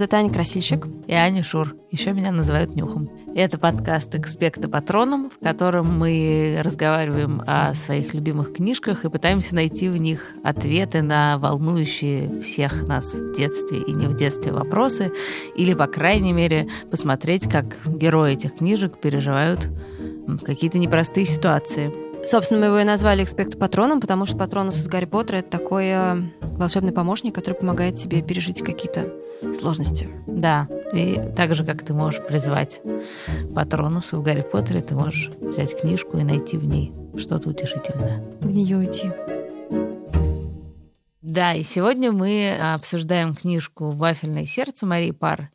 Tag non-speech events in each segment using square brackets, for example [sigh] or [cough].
Это Аня Красильщик. И Аня Шур. Еще меня называют Нюхом. Это подкаст «Экспекта Патроном», в котором мы разговариваем о своих любимых книжках и пытаемся найти в них ответы на волнующие всех нас в детстве и не в детстве вопросы, или, по крайней мере, посмотреть, как герои этих книжек переживают какие-то непростые ситуации. Собственно, мы его и назвали «Экспекта Патроном», потому что Патронус из Гарри Поттера — это такой э, волшебный помощник, который помогает тебе пережить какие-то сложности. Да, и так же, как ты можешь призвать Патронуса в Гарри Поттере, ты можешь взять книжку и найти в ней что-то утешительное. В нее уйти. Да, и сегодня мы обсуждаем книжку «Вафельное сердце» Марии Пар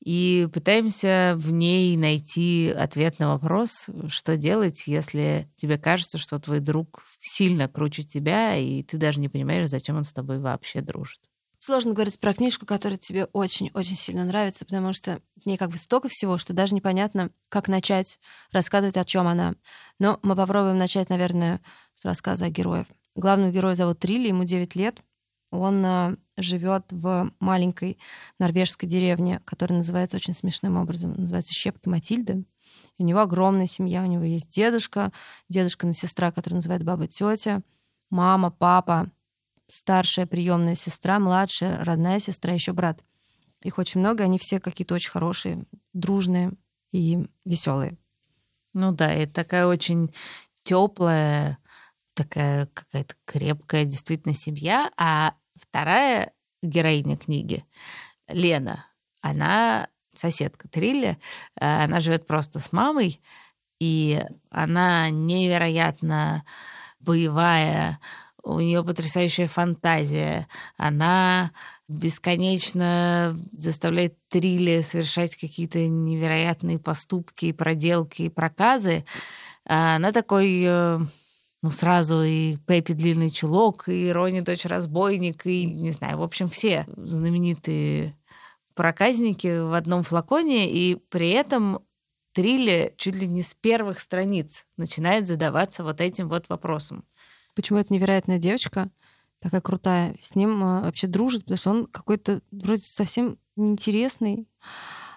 и пытаемся в ней найти ответ на вопрос, что делать, если тебе кажется, что твой друг сильно круче тебя, и ты даже не понимаешь, зачем он с тобой вообще дружит. Сложно говорить про книжку, которая тебе очень-очень сильно нравится, потому что в ней как бы столько всего, что даже непонятно, как начать рассказывать, о чем она. Но мы попробуем начать, наверное, с рассказа о героях. Главного героя зовут Трилли, ему 9 лет. Он э, живет в маленькой норвежской деревне, которая называется очень смешным образом. Называется Щепки Матильды. И у него огромная семья. У него есть дедушка, дедушка сестра, которая называет баба тетя, мама, папа, старшая приемная сестра, младшая родная сестра, еще брат. Их очень много, они все какие-то очень хорошие, дружные и веселые. Ну да, это такая очень теплая, такая какая-то крепкая действительно семья. А Вторая героиня книги, Лена, она соседка Трилли, э, она живет просто с мамой, и она невероятно боевая, у нее потрясающая фантазия, она бесконечно заставляет Трилли совершать какие-то невероятные поступки, проделки и проказы. Она такой э, ну, сразу и Пеппи Длинный Чулок, и Рони Дочь Разбойник, и, не знаю, в общем, все знаменитые проказники в одном флаконе, и при этом Трилли чуть ли не с первых страниц начинает задаваться вот этим вот вопросом. Почему эта невероятная девочка, такая крутая, с ним а, вообще дружит, потому что он какой-то вроде совсем неинтересный,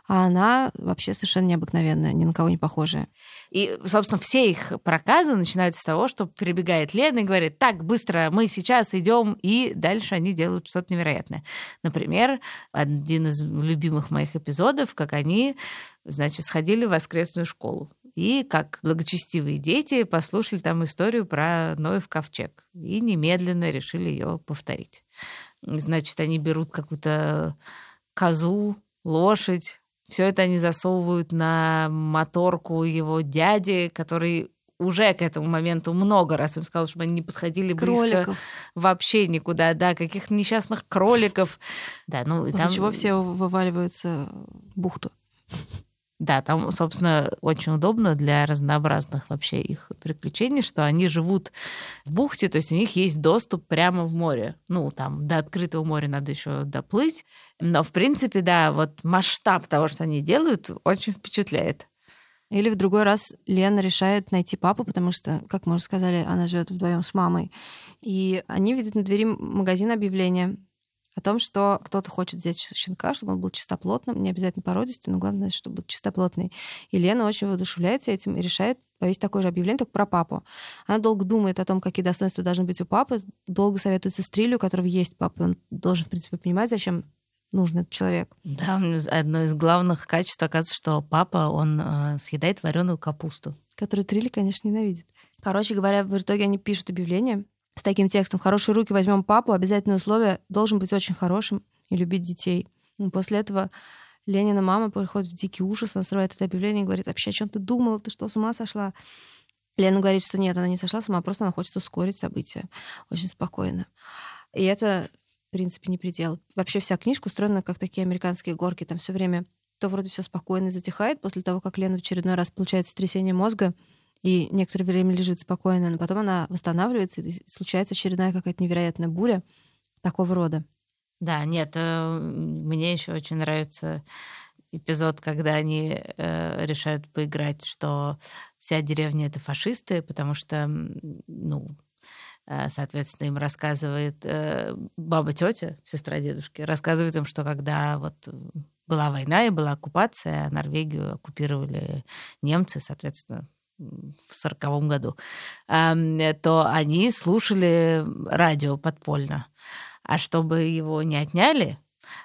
а она вообще совершенно необыкновенная, ни на кого не похожая. И, собственно, все их проказы начинаются с того, что прибегает Лена и говорит, так, быстро, мы сейчас идем, и дальше они делают что-то невероятное. Например, один из любимых моих эпизодов, как они, значит, сходили в воскресную школу и как благочестивые дети послушали там историю про Ноев ковчег и немедленно решили ее повторить. Значит, они берут какую-то козу, лошадь, все это они засовывают на моторку его дяди, который уже к этому моменту много раз им сказал, чтобы они не подходили кроликов. близко вообще никуда, да, каких-то несчастных кроликов. Да, ну, После там... чего все вываливаются в бухту. Да, там, собственно, очень удобно для разнообразных вообще их приключений, что они живут в бухте, то есть у них есть доступ прямо в море. Ну, там до открытого моря надо еще доплыть. Но, в принципе, да, вот масштаб того, что они делают, очень впечатляет. Или в другой раз Лена решает найти папу, потому что, как мы уже сказали, она живет вдвоем с мамой. И они видят на двери магазина объявление о том, что кто-то хочет взять щенка, чтобы он был чистоплотным, не обязательно породистый, но главное, чтобы был чистоплотный. И Лена очень воодушевляется этим и решает повесить такое же объявление, только про папу. Она долго думает о том, какие достоинства должны быть у папы, долго советуется с Трилью, у которого есть папа, он должен, в принципе, понимать, зачем нужен этот человек. Да, одно из главных качеств оказывается, что папа, он э, съедает вареную капусту. Которую Трилли, конечно, ненавидит. Короче говоря, в итоге они пишут объявление, с таким текстом «Хорошие руки возьмем папу», обязательное условие должен быть очень хорошим и любить детей. И после этого Ленина мама приходит в дикий ужас, она срывает это объявление и говорит, вообще, о чем ты думала, ты что, с ума сошла? Лена говорит, что нет, она не сошла с ума, просто она хочет ускорить события очень спокойно. И это, в принципе, не предел. Вообще вся книжка устроена как такие американские горки. Там все время то вроде все спокойно затихает после того, как Лена в очередной раз получает сотрясение мозга, и некоторое время лежит спокойно, но потом она восстанавливается, и случается очередная какая-то невероятная буря такого рода. Да, нет, э, мне еще очень нравится эпизод, когда они э, решают поиграть, что вся деревня это фашисты, потому что, ну, Э, соответственно, им рассказывает э, баба тетя, сестра дедушки, рассказывает им, что когда вот была война и была оккупация, Норвегию оккупировали немцы, соответственно, в сороковом году, то они слушали радио подпольно. А чтобы его не отняли,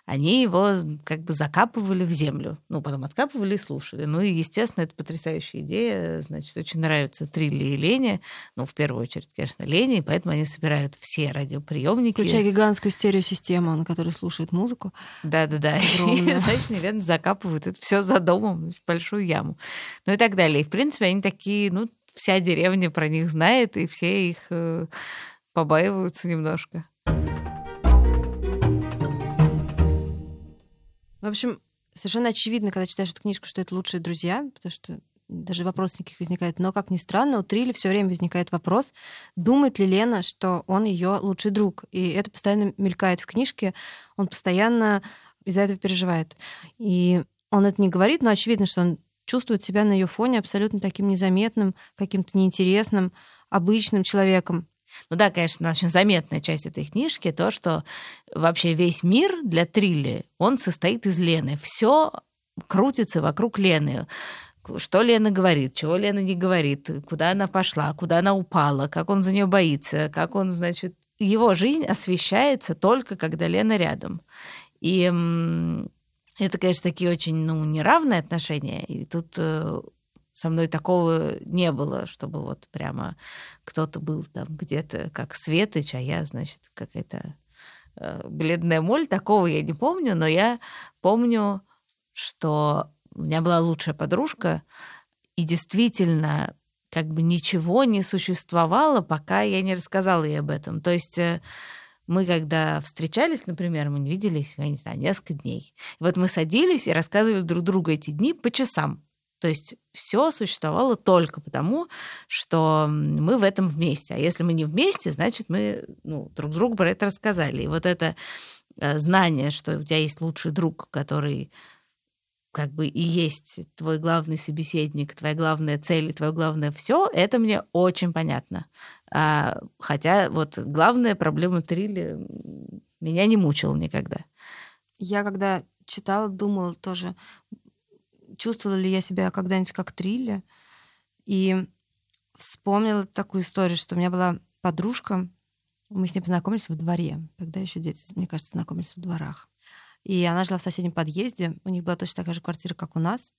они его как бы закапывали в землю. Ну, потом откапывали и слушали. Ну и, естественно, это потрясающая идея. Значит, очень нравится Трилли и Лене. Ну, в первую очередь, конечно, Лене. И поэтому они собирают все радиоприемники. Включая гигантскую стереосистему, на которой слушают музыку. Да-да-да. [laughs] И, значит, наверное, закапывают это все за домом в большую яму. Ну и так далее. И, в принципе, они такие, ну, вся деревня про них знает, и все их э, побаиваются немножко. В общем, совершенно очевидно, когда читаешь эту книжку, что это лучшие друзья, потому что даже вопрос никаких возникает. Но, как ни странно, у Трилли все время возникает вопрос, думает ли Лена, что он ее лучший друг. И это постоянно мелькает в книжке, он постоянно из-за этого переживает. И он это не говорит, но очевидно, что он чувствует себя на ее фоне абсолютно таким незаметным, каким-то неинтересным, обычным человеком. Ну да, конечно, очень заметная часть этой книжки то, что вообще весь мир для Трилли, он состоит из Лены. Все крутится вокруг Лены. Что Лена говорит, чего Лена не говорит, куда она пошла, куда она упала, как он за нее боится, как он, значит... Его жизнь освещается только, когда Лена рядом. И это, конечно, такие очень ну, неравные отношения. И тут э, со мной такого не было, чтобы вот прямо кто-то был там где-то как Светоч, а я, значит, какая-то э, бледная моль. Такого я не помню, но я помню, что у меня была лучшая подружка, и действительно как бы ничего не существовало, пока я не рассказала ей об этом. То есть э, мы когда встречались, например, мы не виделись, я не знаю, несколько дней. И вот мы садились и рассказывали друг другу эти дни по часам. То есть все существовало только потому, что мы в этом вместе. А если мы не вместе, значит, мы ну, друг другу про это рассказали. И вот это э, знание, что у тебя есть лучший друг, который как бы и есть твой главный собеседник, твоя главная цель и твое главное все, это мне очень понятно. А, хотя вот главная проблема Трилли меня не мучила никогда. Я когда читала, думала тоже, чувствовала ли я себя когда-нибудь как Трилли. И вспомнила такую историю, что у меня была подружка, мы с ней познакомились во дворе. Тогда еще дети, мне кажется, знакомились в дворах. И она жила в соседнем подъезде. У них была точно такая же квартира, как у нас.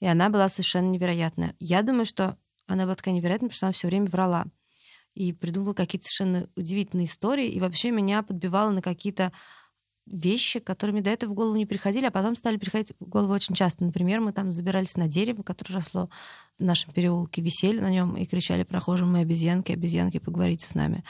И она была совершенно невероятная. Я думаю, что она была такая невероятная, потому что она все время врала. И придумывала какие-то совершенно удивительные истории. И вообще меня подбивала на какие-то вещи, которыми до этого в голову не приходили, а потом стали приходить в голову очень часто. Например, мы там забирались на дерево, которое росло в нашем переулке, висели на нем и кричали прохожим, мы обезьянки, обезьянки, поговорите с нами.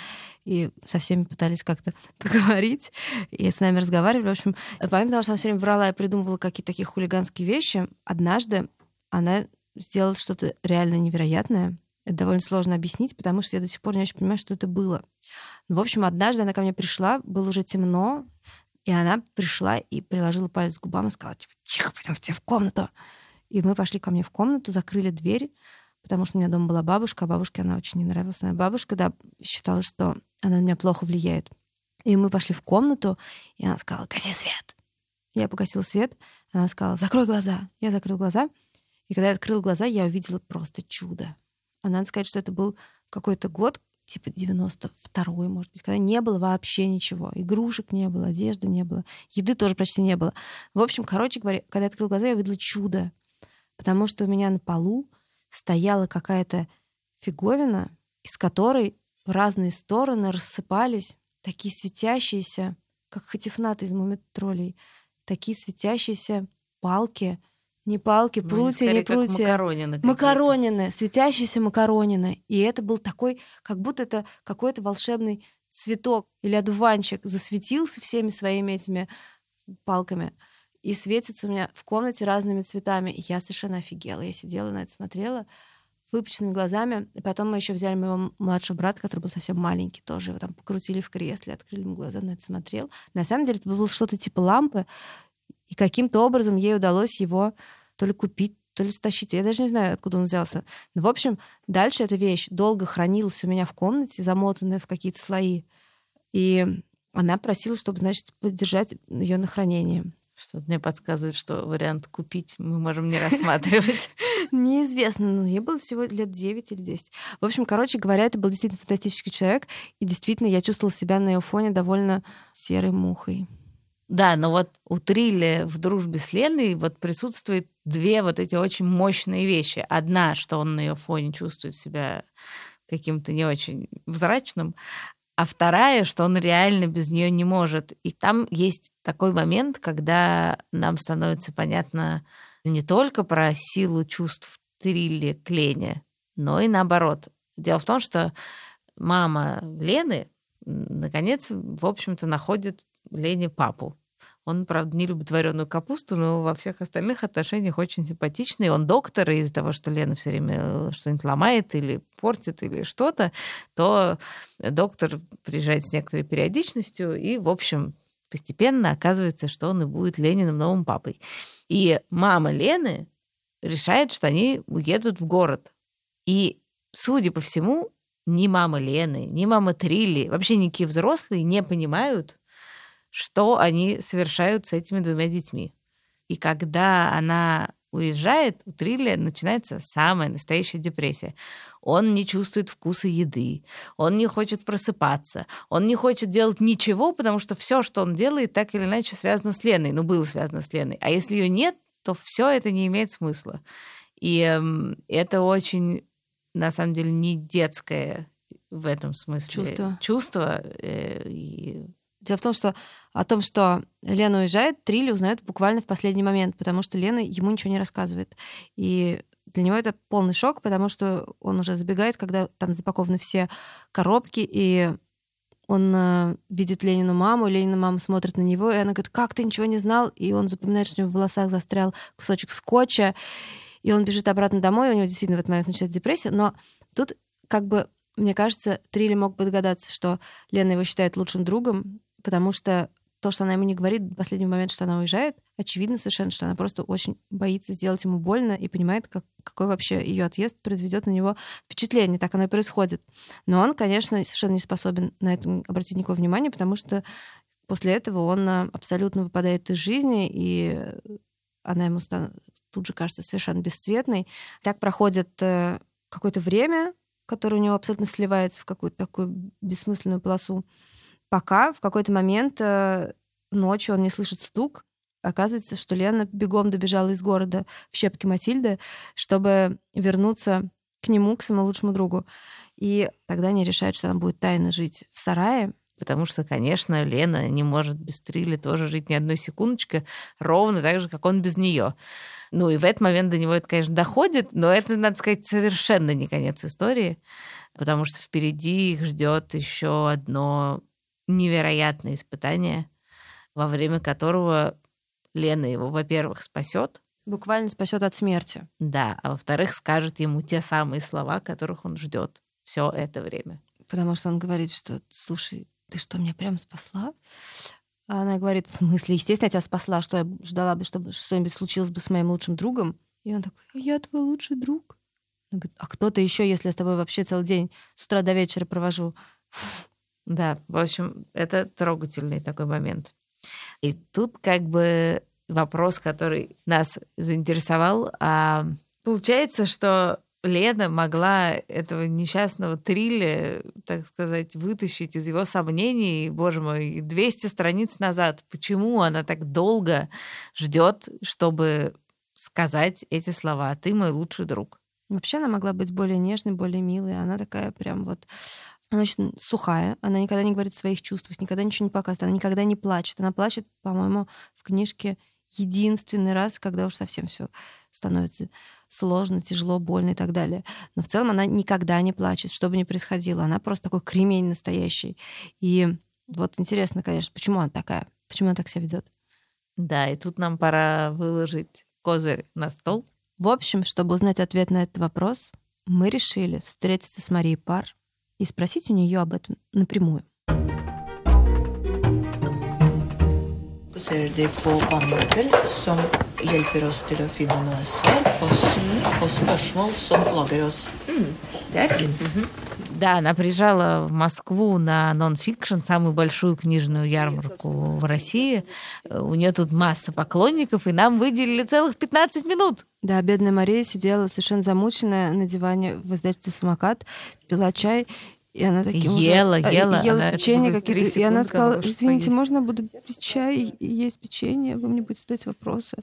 И со всеми пытались как-то [laughs] поговорить, и с нами разговаривали. В общем, помимо того, что она все время врала и придумывала какие-то такие хулиганские вещи, однажды она сделала что-то реально невероятное. Это довольно сложно объяснить, потому что я до сих пор не очень понимаю, что это было. Ну, в общем, однажды она ко мне пришла, было уже темно, и она пришла и приложила палец к губам и сказала, типа, тихо, пойдем в комнату. И мы пошли ко мне в комнату, закрыли дверь, потому что у меня дома была бабушка, а бабушке она очень не нравилась. Она бабушка, да, считала, что она на меня плохо влияет. И мы пошли в комнату, и она сказала, гаси свет. Я погасила свет, она сказала, закрой глаза. Я закрыл глаза, и когда я открыл глаза, я увидела просто чудо. А надо сказать, что это был какой-то год, типа 92-й, может быть, когда не было вообще ничего. Игрушек не было, одежды не было, еды тоже почти не было. В общем, короче говоря, когда я открыл глаза, я увидела чудо, потому что у меня на полу стояла какая-то фиговина, из которой в разные стороны рассыпались такие светящиеся, как хатифнаты из мумитролей, такие светящиеся палки — не палки, ну, прутья, не прутья. Макаронины. Макаронины, светящиеся макаронины. И это был такой, как будто это какой-то волшебный цветок или одуванчик засветился всеми своими этими палками и светится у меня в комнате разными цветами. И я совершенно офигела. Я сидела на это смотрела выпученными глазами. И потом мы еще взяли моего младшего брата, который был совсем маленький, тоже его там покрутили в кресле, открыли ему глаза, на это смотрел. На самом деле это было что-то типа лампы, и каким-то образом ей удалось его то ли купить, то ли стащить. Я даже не знаю, откуда он взялся. Но, в общем, дальше эта вещь долго хранилась у меня в комнате, замотанная в какие-то слои. И она просила, чтобы, значит, поддержать ее на хранение. Что-то мне подсказывает, что вариант купить мы можем не рассматривать. [laughs] Неизвестно, но ей было всего лет 9 или 10. В общем, короче говоря, это был действительно фантастический человек, и действительно я чувствовала себя на ее фоне довольно серой мухой. Да, но вот у Трилли в дружбе с Леной вот присутствует две вот эти очень мощные вещи. Одна, что он на ее фоне чувствует себя каким-то не очень взрачным, а вторая, что он реально без нее не может. И там есть такой момент, когда нам становится понятно не только про силу чувств Трилли к Лене, но и наоборот. Дело в том, что мама Лены наконец, в общем-то, находит Лене папу. Он, правда, не любит вареную капусту, но во всех остальных отношениях очень симпатичный. Он доктор, и из-за того, что Лена все время э, что-нибудь ломает или портит или что-то, то доктор приезжает с некоторой периодичностью, и, в общем, постепенно оказывается, что он и будет Лениным новым папой. И мама Лены решает, что они уедут в город. И, судя по всему, ни мама Лены, ни мама Трилли, вообще никакие взрослые не понимают, что они совершают с этими двумя детьми. И когда она уезжает, у Трилли начинается самая настоящая депрессия. Он не чувствует вкуса еды, он не хочет просыпаться, он не хочет делать ничего, потому что все, что он делает, так или иначе связано с Леной, ну, было связано с Леной. А если ее нет, то все это не имеет смысла. И э, это очень, на самом деле, не детское в этом смысле чувство. чувство э, и Дело в том, что о том, что Лена уезжает, Трилли узнает буквально в последний момент, потому что Лена ему ничего не рассказывает. И для него это полный шок, потому что он уже забегает, когда там запакованы все коробки, и он э, видит Ленину маму, и Ленина мама смотрит на него, и она говорит, как ты ничего не знал? И он запоминает, что у него в волосах застрял кусочек скотча, и он бежит обратно домой, и у него действительно в этот момент начинается депрессия. Но тут как бы мне кажется, Трилли мог бы догадаться, что Лена его считает лучшим другом, потому что то, что она ему не говорит в последний момент, что она уезжает, очевидно совершенно, что она просто очень боится сделать ему больно и понимает, как, какой вообще ее отъезд произведет на него впечатление. Так оно и происходит. Но он, конечно, совершенно не способен на это обратить никакое внимание, потому что после этого он а, абсолютно выпадает из жизни, и она ему тут же кажется совершенно бесцветной. Так проходит э, какое-то время, которое у него абсолютно сливается в какую-то такую бессмысленную полосу пока в какой-то момент э, ночью он не слышит стук. Оказывается, что Лена бегом добежала из города в щепки Матильды, чтобы вернуться к нему, к своему лучшему другу. И тогда они решают, что она будет тайно жить в сарае. Потому что, конечно, Лена не может без Трилли тоже жить ни одной секундочки, ровно так же, как он без нее. Ну и в этот момент до него это, конечно, доходит, но это, надо сказать, совершенно не конец истории, потому что впереди их ждет еще одно невероятное испытание, во время которого Лена его, во-первых, спасет. Буквально спасет от смерти. Да, а во-вторых, скажет ему те самые слова, которых он ждет все это время. Потому что он говорит, что, слушай, ты что, меня прям спасла? А она говорит, в смысле, естественно, я тебя спасла, что я ждала бы, чтобы что-нибудь случилось бы с моим лучшим другом. И он такой, я твой лучший друг. Она говорит, а кто-то еще, если я с тобой вообще целый день с утра до вечера провожу? Да, в общем, это трогательный такой момент. И тут как бы вопрос, который нас заинтересовал. А получается, что Лена могла этого несчастного Трилля, так сказать, вытащить из его сомнений, боже мой, 200 страниц назад. Почему она так долго ждет, чтобы сказать эти слова «ты мой лучший друг»? Вообще она могла быть более нежной, более милой. Она такая прям вот она очень сухая, она никогда не говорит о своих чувствах, никогда ничего не показывает, она никогда не плачет. Она плачет, по-моему, в книжке единственный раз, когда уж совсем все становится сложно, тяжело, больно и так далее. Но в целом она никогда не плачет, что бы ни происходило. Она просто такой кремень настоящий. И вот интересно, конечно, почему она такая? Почему она так себя ведет? Да, и тут нам пора выложить козырь на стол. В общем, чтобы узнать ответ на этот вопрос, мы решили встретиться с Марией Пар и спросить у нее об этом напрямую. Som oss svar på, på som oss. Mm. Det. Да, она приезжала в Москву на нон-фикшн, самую большую книжную ярмарку в России. У нее тут масса поклонников, и нам выделили целых 15 минут. Да, бедная Мария сидела совершенно замученная на диване в издательстве «Самокат», пила чай, и она таким ела, уже, ела, ела она печенье какие-то. И она сказала, извините, поесть. можно буду пить чай и есть печенье? Вы мне будете задать вопросы.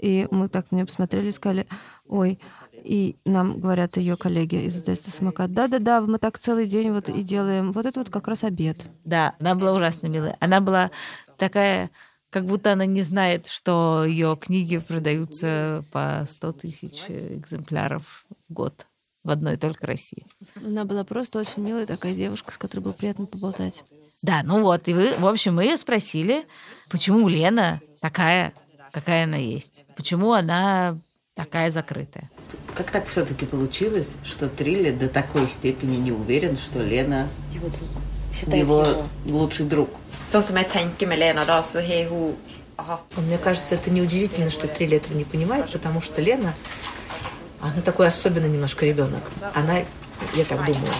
И мы так на нее посмотрели и сказали, ой, и нам говорят ее коллеги из издательства «Самокат», да-да-да, мы так целый день вот и делаем. Вот это вот как раз обед. Да, она была ужасно милая. Она была такая, как будто она не знает, что ее книги продаются по 100 тысяч экземпляров в год в одной только России. Она была просто очень милая такая девушка, с которой было приятно поболтать. Да, ну вот, и вы, в общем, мы ее спросили, почему Лена такая, какая она есть, почему она такая закрытая. Как так все-таки получилось, что Трилли до такой степени не уверен, что Лена Его друг. Считает его его. лучший друг? Мне кажется, это неудивительно, что Трилли этого не понимает, потому что Лена, она такой особенный немножко ребенок. Она, я так думаю,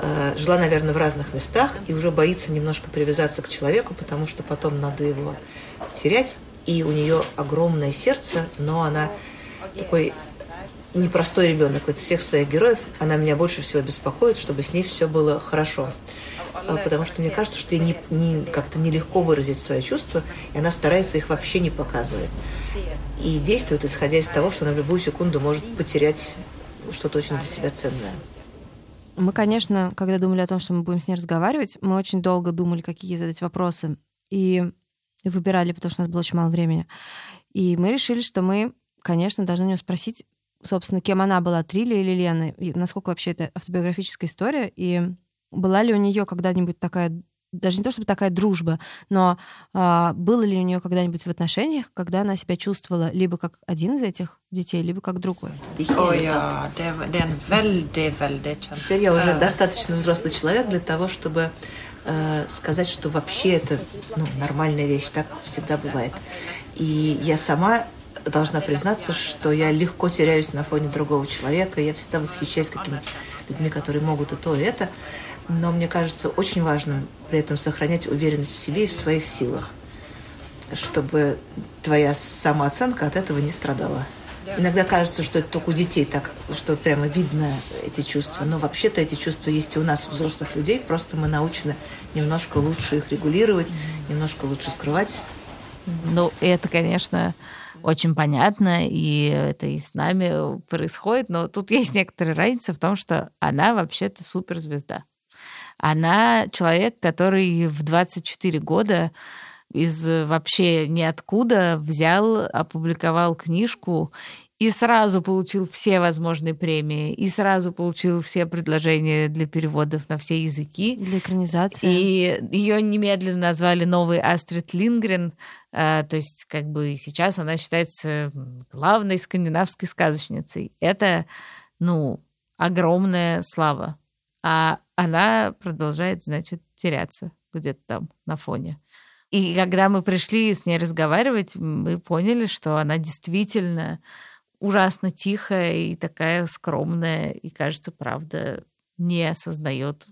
э, жила, наверное, в разных местах и уже боится немножко привязаться к человеку, потому что потом надо его терять. И у нее огромное сердце, но она такой непростой ребенок. Вот из всех своих героев она меня больше всего беспокоит, чтобы с ней все было хорошо. А, Потому что мне кажется, что ей не, не- как-то нелегко выразить свои чувства, и она старается их вообще не показывать. И действует, исходя из того, что она в любую секунду может потерять что-то очень для себя ценное. Мы, конечно, когда думали о том, что мы будем с ней разговаривать, мы очень долго думали, какие задать вопросы. И выбирали, потому что у нас было очень мало времени. И мы решили, что мы, конечно, должны у нее спросить, собственно, кем она была, Трилли или Лены, и насколько вообще это автобиографическая история, и была ли у нее когда-нибудь такая, даже не то чтобы такая дружба, но а, было ли у нее когда-нибудь в отношениях, когда она себя чувствовала либо как один из этих детей, либо как другой. Veldig kjent Теперь я уже достаточно взрослый человек для того, чтобы э, сказать, что вообще это ну, нормальная вещь, так всегда бывает. И я сама должна признаться, что я легко теряюсь на фоне другого человека. Я всегда восхищаюсь какими-то людьми, которые могут и то, и это. Но мне кажется очень важным при этом сохранять уверенность в себе и в своих силах, чтобы твоя самооценка от этого не страдала. Иногда кажется, что это только у детей так, что прямо видно эти чувства. Но вообще-то эти чувства есть и у нас, у взрослых людей. Просто мы научены немножко лучше их регулировать, немножко лучше скрывать. Ну, это, конечно, очень понятно, и это и с нами происходит, но тут есть некоторая разница в том, что она вообще-то суперзвезда. Она человек, который в 24 года из вообще ниоткуда взял, опубликовал книжку и сразу получил все возможные премии, и сразу получил все предложения для переводов на все языки. Для экранизации. И ее немедленно назвали новой Астрид Лингрен. А, То есть, как бы сейчас она считается главной скандинавской сказочницей. Это, ну, огромная слава. А она продолжает, значит, теряться где-то там на фоне. И когда мы пришли с ней разговаривать, мы поняли, что она действительно ужасно тихая и такая скромная, и, кажется, правда, не осознает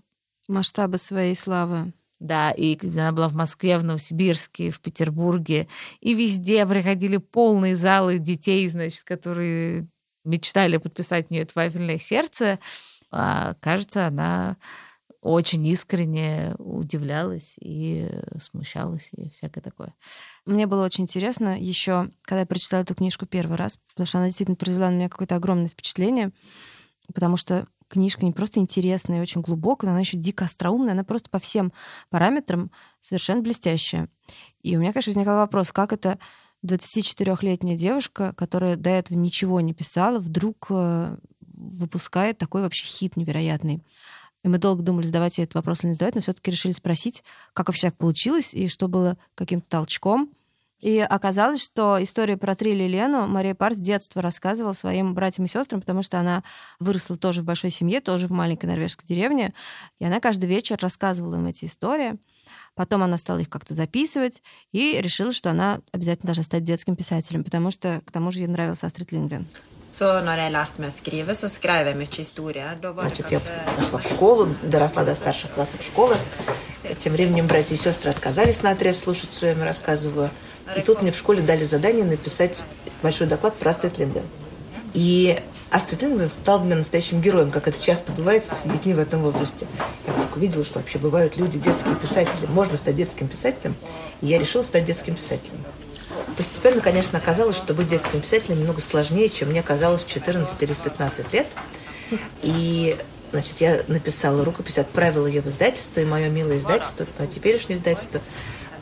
Масштабы своей славы. да, и когда она была в Москве, в Новосибирске, в Петербурге, и везде приходили полные залы детей, значит, которые мечтали подписать у нее это вафельное сердце. А, кажется, она очень искренне удивлялась и смущалась и всякое такое. Мне было очень интересно еще, когда я прочитала эту книжку первый раз, потому что она действительно произвела на меня какое-то огромное впечатление, потому что книжка не просто интересная и очень глубокая, но она еще дико остроумная, она просто по всем параметрам совершенно блестящая. И у меня, конечно, возникал вопрос, как это 24-летняя девушка, которая до этого ничего не писала, вдруг э, выпускает такой вообще хит невероятный. И мы долго думали, задавать этот вопрос или не задавать, но все-таки решили спросить, как вообще так получилось, и что было каким-то толчком. И оказалось, что история про Трилли и Лену Мария Пар с детства рассказывала своим братьям и сестрам, потому что она выросла тоже в большой семье, тоже в маленькой норвежской деревне. И она каждый вечер рассказывала им эти истории. Потом она стала их как-то записывать и решила, что она обязательно должна стать детским писателем, потому что к тому же ей нравился Астрид Лингрен. Så når jeg lærte meg å skrive, så skrev jeg mye historie. Значит, я пошла в школу, доросла до старших классов школы. Тем временем братья и сестры отказались на отрез слушать, что я им рассказываю. И тут мне в школе дали задание написать большой доклад про Астрид Линдгрен. И Астрид Линдгрен стал для меня настоящим героем, как это часто бывает с детьми в этом возрасте. Я вдруг увидела, что вообще бывают люди, детские писатели. Можно стать детским писателем. И я решила стать детским писателем. Постепенно, конечно, оказалось, что быть детским писателем немного сложнее, чем мне казалось в 14 или в 15 лет. И, значит, я написала рукопись, отправила ее в издательство, и мое милое издательство, мое теперешнее издательство,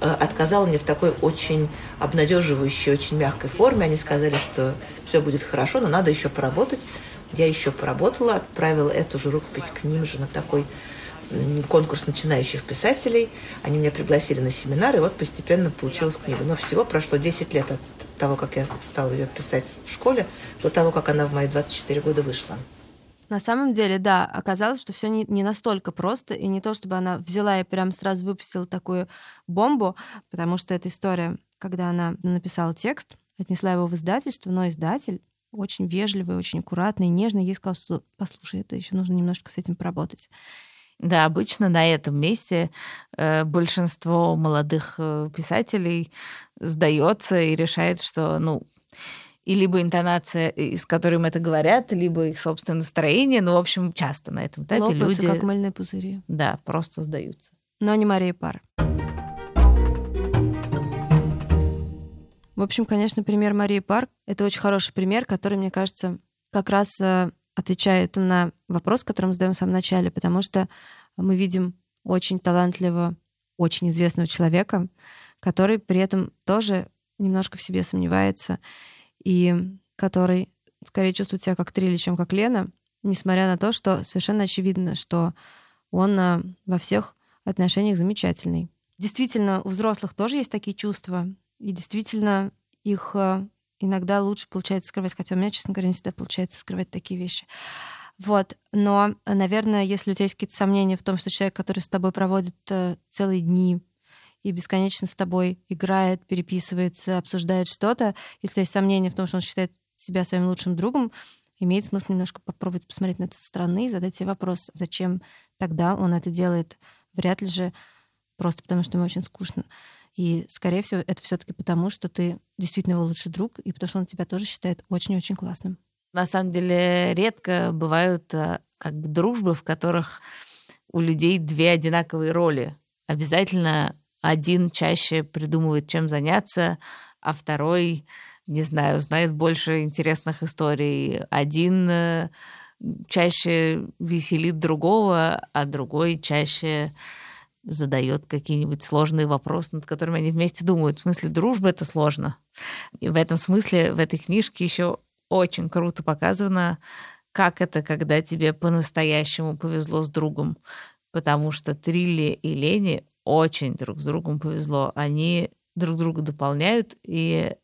э, отказало мне в такой очень обнадеживающей, очень мягкой форме. Они сказали, что все будет хорошо, но надо еще поработать. Я еще поработала, отправила эту же рукопись к ним же на такой конкурс начинающих писателей. Они меня пригласили на семинар, и вот постепенно получилась книга. Но всего прошло 10 лет от того, как я стала ее писать в школе, до того, как она в мои 24 года вышла. На самом деле, да, оказалось, что все не, не настолько просто, и не то, чтобы она взяла и прям сразу выпустила такую бомбу, потому что эта история, когда она написала текст, отнесла его в издательство, но издатель очень вежливый, очень аккуратный, нежный, ей сказал, что послушай, это еще нужно немножко с этим поработать. Да, обычно на этом месте э, большинство молодых э, писателей сдается и решает, что, ну, и либо интонация, с которой им это говорят, либо их собственное настроение. Ну, в общем, часто на этом этапе Лопаются, люди, как мыльные пузыри. да, просто сдаются. Но не Мария Пар. В общем, конечно, пример Марии Парк — это очень хороший пример, который, мне кажется, как раз э, отвечает на вопрос, который мы задаем в самом начале, потому что мы видим очень талантливого, очень известного человека, который при этом тоже немножко в себе сомневается и который скорее чувствует себя как Трилли, чем как Лена, несмотря на то, что совершенно очевидно, что он э, во всех отношениях замечательный. Действительно, у взрослых тоже есть такие чувства, и действительно их э, иногда лучше получается скрывать, хотя у меня, честно говоря, не всегда получается скрывать такие вещи. Вот. Но, наверное, если у тебя есть какие-то сомнения в том, что человек, который с тобой проводит э, целые дни и бесконечно с тобой играет, переписывается, обсуждает что-то, если есть сомнения в том, что он считает себя своим лучшим другом, имеет смысл немножко попробовать посмотреть на это со стороны и задать себе вопрос, зачем тогда он это делает. Вряд ли же просто потому, что ему очень скучно. И, скорее всего, это все таки потому, что ты действительно его лучший друг, и потому что он тебя тоже считает очень-очень классным. На самом деле редко бывают э, как бы дружбы, в которых у людей две одинаковые роли. Обязательно один чаще придумывает, чем заняться, а второй, не знаю, знает больше интересных историй. Один э, чаще веселит другого, а другой чаще задает какие-нибудь сложные вопросы, над которыми они вместе думают. В смысле, дружба — это сложно. И в этом смысле в этой книжке еще очень круто показано, как это, когда тебе по-настоящему повезло с другом. Потому что Трилли и Лене очень друг с другом повезло. Они друг друга дополняют, и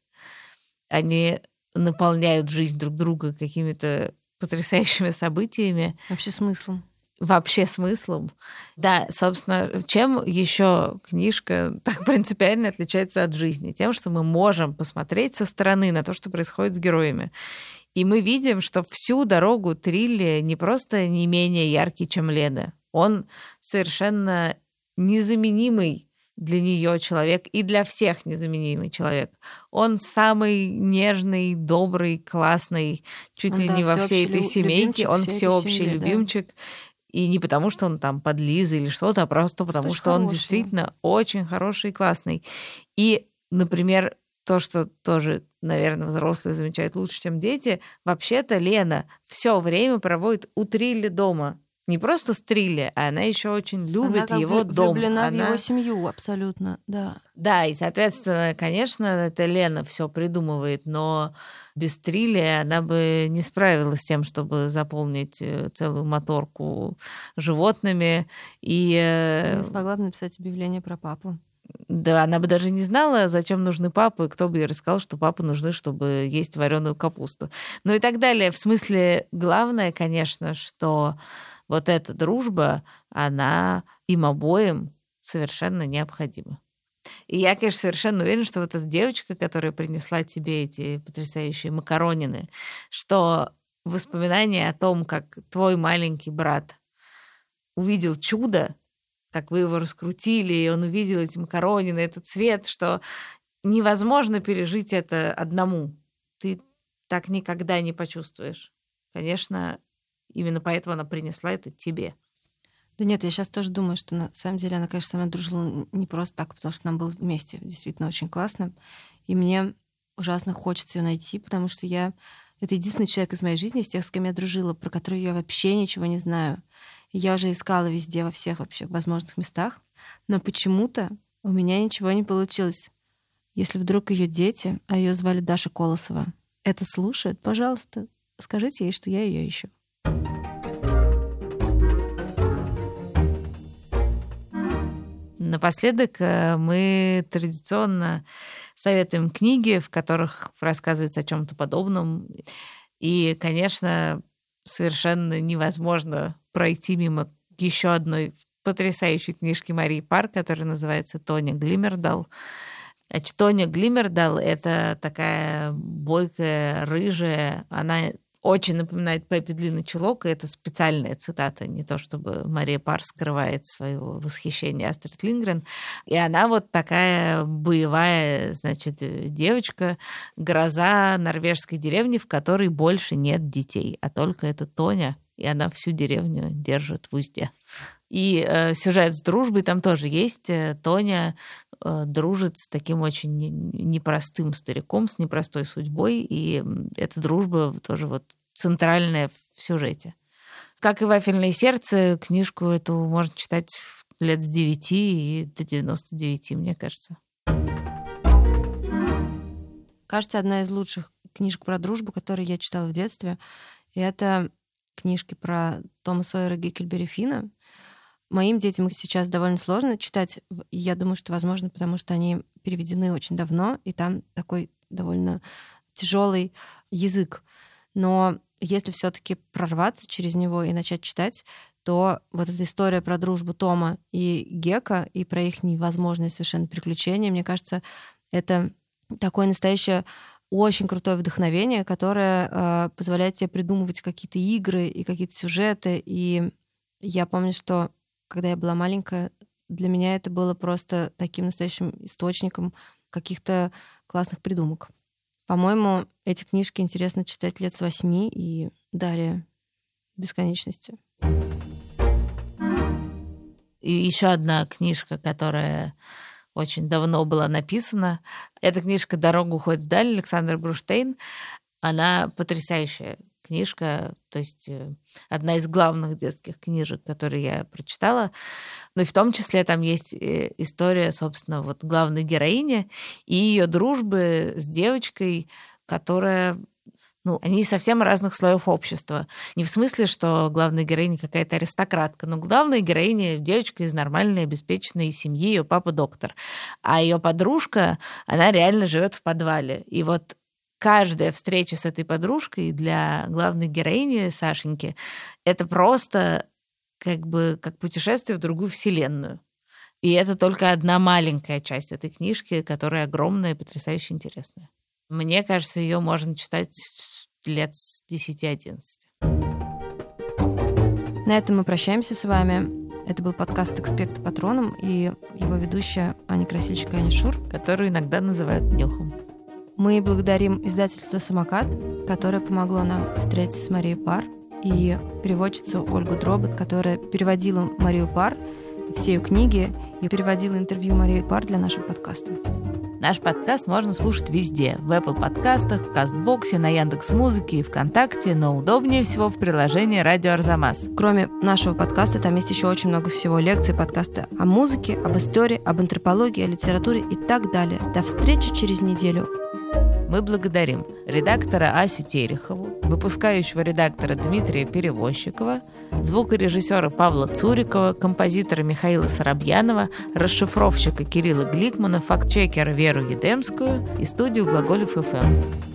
они наполняют жизнь друг друга какими-то потрясающими событиями Вообще смыслом. Вообще смыслом. Да, собственно, чем еще книжка так [laughs] принципиально отличается от жизни? Тем, что мы можем посмотреть со стороны на то, что происходит с героями. И мы видим, что всю дорогу Трилли не просто не менее яркий, чем Лена. Он совершенно незаменимый для нее человек и для всех незаменимый человек. Он самый нежный, добрый, классный, чуть ли да, не во всей этой семейке. любимчик Он всеобщий семьи, да. И не потому, что он там подлиза или что-то, а просто потому, очень что он действительно очень хороший и классный. И, например, то, что тоже, наверное, взрослые замечают лучше, чем дети, вообще-то Лена все время проводит у Трилли дома. Не просто с Трилли, а она еще очень любит Она его дом. влюблена в Она- его семью, абсолютно, да. Да, и, соответственно, конечно, это Лена все придумывает, но без Трилли она бы не справилась с тем, чтобы заполнить э, целую моторку животными. И э, Не смогла бы написать объявление про папу. Да, она бы даже не знала, зачем нужны папы, кто бы ей рассказал, что папы нужны, чтобы есть вареную капусту. Ну и так далее. В смысле, главное, конечно, что вот эта дружба, она им обоим совершенно необходима. И я, конечно, совершенно уверена, что вот эта девочка, которая принесла тебе эти потрясающие макаронины, что воспоминания о том, как твой маленький брат увидел чудо, как вы его раскрутили, и он увидел эти макаронины, этот цвет, что невозможно пережить это одному. Ты так никогда не почувствуешь. Конечно, именно поэтому она принесла это тебе. Да нет, я сейчас тоже думаю, что на самом деле она, конечно, со мной дружила не просто так, потому что нам было вместе действительно очень классно. И мне ужасно хочется ее найти, потому что я... Это единственный человек из моей жизни, из тех, с кем я дружила, про которого я вообще ничего не знаю. Я уже искала везде, во всех вообще возможных местах, но почему-то у меня ничего не получилось. Если вдруг ее дети, а ее звали Даша Колосова, это слушают, пожалуйста, скажите ей, что я ее ищу. Напоследок э, мы традиционно советуем книги, в которых рассказывается о чем-то подобном. И, конечно, совершенно невозможно пройти мимо еще одной потрясающей книжки Марии Пар, которая называется «Тоня Глимердал». Тоня Глимердал — это такая бойкая, рыжая, она очень напоминает Пеппи Длинный Чулок, и это специальная цитата, не то чтобы Мария Пар скрывает свое восхищение Астрид Лингрен. И она вот такая боевая, значит, девочка, гроза норвежской деревни, в которой больше нет детей, а только это Тоня, и она всю деревню держит в узде. И э, сюжет с дружбой там тоже есть. Э, Тоня дружит с таким очень непростым стариком, с непростой судьбой, и эта дружба тоже вот центральная в сюжете. Как и «Вафельное сердце», книжку эту можно читать лет с 9 и до 99, мне кажется. Кажется, одна из лучших книжек про дружбу, которые я читала в детстве, и это книжки про Тома Сойера Геккельбери Фина. Моим детям их сейчас довольно сложно читать. Я думаю, что, возможно, потому что они переведены очень давно, и там такой довольно тяжелый язык. Но если все-таки прорваться через него и начать читать, то вот эта история про дружбу Тома и Гека и про их невозможные совершенно приключения, мне кажется, это такое настоящее очень крутое вдохновение, которое э, позволяет тебе придумывать какие-то игры и какие-то сюжеты. И я помню, что когда я была маленькая, для меня это было просто таким настоящим источником каких-то классных придумок. По-моему, эти книжки интересно читать лет с восьми и далее бесконечности. И еще одна книжка, которая очень давно была написана. Эта книжка «Дорога уходит вдаль» Александр Бруштейн. Она потрясающая книжка, то есть э, одна из главных детских книжек, которые я прочитала. Но и в том числе там есть э, история, собственно, вот главной героини и ее дружбы с девочкой, которая ну, они совсем разных слоев общества. Не в смысле, что главная героиня какая-то аристократка, но главная героиня девочка из нормальной, обеспеченной семьи, ее папа доктор. А ее подружка, она реально живет в подвале. И вот каждая встреча с этой подружкой для главной героини Сашеньки это просто как бы как путешествие в другую вселенную. И это только одна маленькая часть этой книжки, которая огромная и потрясающе интересная. Мне кажется, ее можно читать лет с 10-11. На этом мы прощаемся с вами. Это был подкаст «Экспект патроном» и его ведущая Аня Красильщик и Аня Шур. Которую иногда называют Нюхом. Мы благодарим издательство «Самокат», которое помогло нам встретиться с Марией Пар, и переводчицу Ольгу Дробот, которая переводила Марию Пар, все ее книги и переводила интервью Марии Пар для нашего подкаста. Наш подкаст можно слушать везде. В Apple подкастах, в Кастбоксе, на Яндекс Музыке и ВКонтакте, но удобнее всего в приложении «Радио Арзамас». Кроме нашего подкаста, там есть еще очень много всего. Лекций, подкасты о музыке, об истории, об антропологии, о литературе и так далее. До встречи через неделю. Мы благодарим редактора Асю Терехову, выпускающего редактора Дмитрия Перевозчикова, звукорежиссера Павла Цурикова, композитора Михаила Соробьянова, расшифровщика Кирилла Гликмана, фактчекера Веру Едемскую и студию Глаголев ФМ.